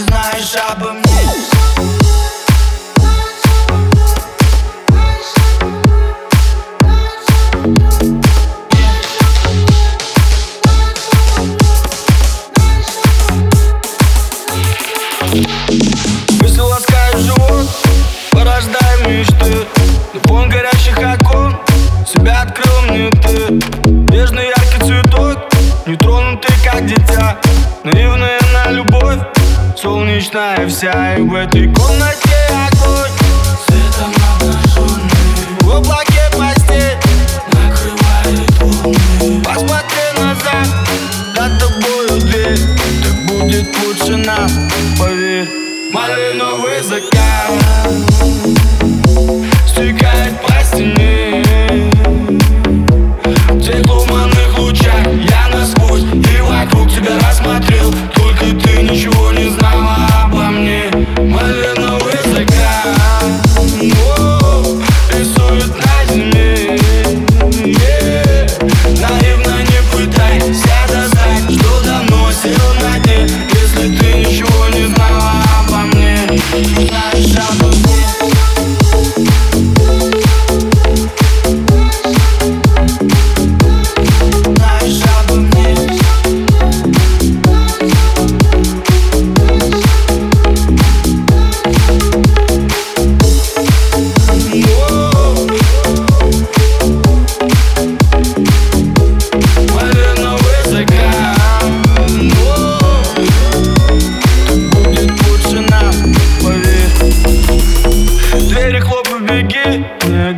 знаешь обо мне. Себя открыл мне ты. Нежный яркий цветок, не тронутый как дитя. Наивная на любовь, солнечная вся И в этой комнате огонь. Светом обнаженный. В облаке постель, накрывает волны посмотри назад За тобою дверь, так будет лучше нам, поверь. Малиновый закат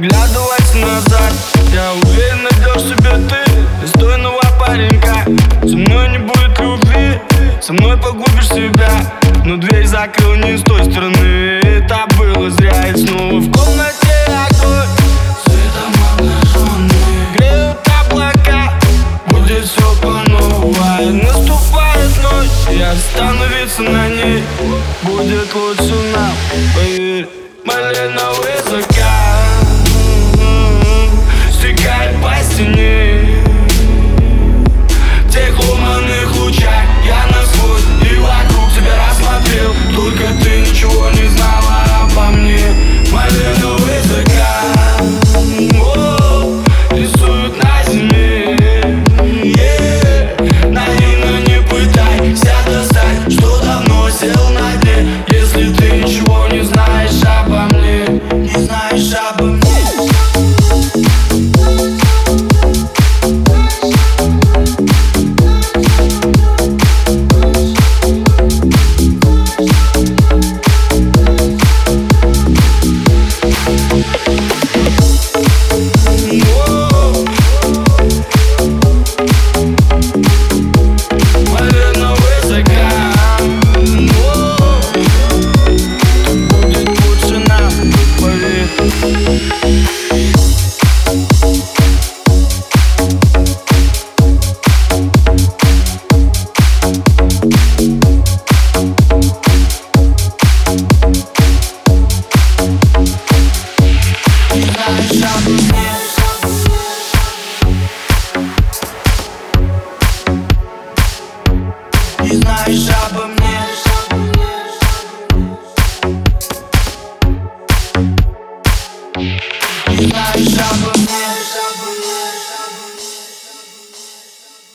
не оглядывайся назад. Я уверен, найдешь себе ты. Достойного паренька. Со мной не будет любви, со мной погубишь себя. Но дверь закрыл не с той стороны. Это было зря. И снова в комнате остановиться на ней. Будет лучше нам, поверь Малиновый закат Не знаешь обо мне